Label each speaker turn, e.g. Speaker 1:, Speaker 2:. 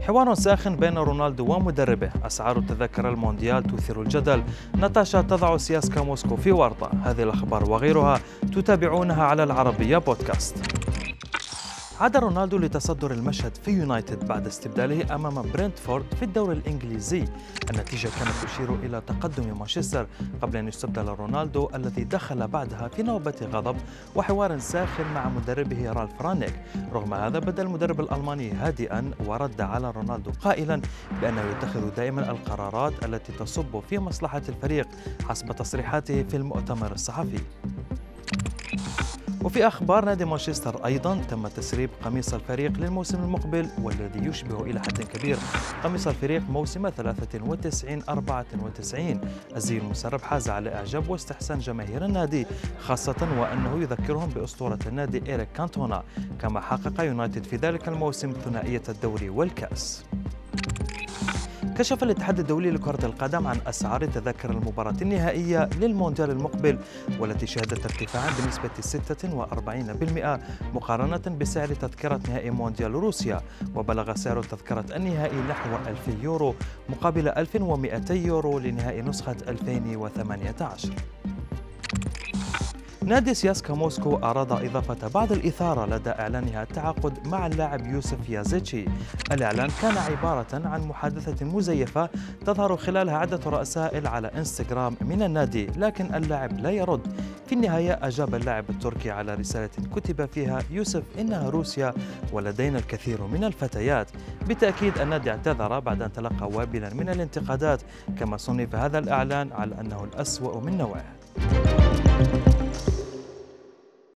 Speaker 1: حوار ساخن بين رونالدو ومدربه. أسعار التذاكر المونديال تثير الجدل. ناتاشا تضع سيسكا موسكو في ورطة. هذه الأخبار وغيرها تتابعونها على العربية بودكاست. عاد رونالدو لتصدر المشهد في يونايتد بعد استبداله أمام برنتفورد في الدوري الإنجليزي. النتيجة كانت تشير إلى تقدم مانشستر قبل أن يستبدل رونالدو الذي دخل بعدها في نوبة غضب وحوار ساخن مع مدربه رالف رانغنيك. رغم هذا بدأ المدرب الألماني هادئا ورد على رونالدو قائلا بأنه يتخذ دائما القرارات التي تصب في مصلحة الفريق حسب تصريحاته في المؤتمر الصحفي. وفي أخبار نادي مانشستر أيضا تم تسريب قميص الفريق للموسم المقبل والذي يشبه إلى حد كبير. قميص الفريق موسم 93 94 الزي المسرب حاز على إعجاب واستحسان جماهير النادي خاصة وأنه يذكرهم بأسطورة النادي إيريك كانتونا كما حقق يونايتد في ذلك الموسم ثنائية الدوري والكأس. كشف الاتحاد الدولي لكرة القدم عن أسعار تذاكر المباراة النهائية للمونديال المقبل والتي شهدت ارتفاعا بنسبة 46% مقارنة بسعر تذكرة نهائي مونديال روسيا وبلغ سعر تذكرة النهائي نحو 1000 يورو مقابل 1200 يورو لنهائي نسخة 2018 نادي سياسكا موسكو أراد إضافة بعض الإثارة لدى إعلانها التعاقد مع اللاعب يوسف يازيتشي. الإعلان كان عبارة عن محادثة مزيفة تظهر خلالها عدة رسائل على إنستغرام من النادي لكن اللاعب لا يرد. في النهاية أجاب اللاعب التركي على رسالة كتب فيها يوسف إنها روسيا ولدينا الكثير من الفتيات. بالتأكيد النادي اعتذر بعد أن تلقى وابلا من الانتقادات كما صنف هذا الإعلان على أنه الأسوأ من نوعه.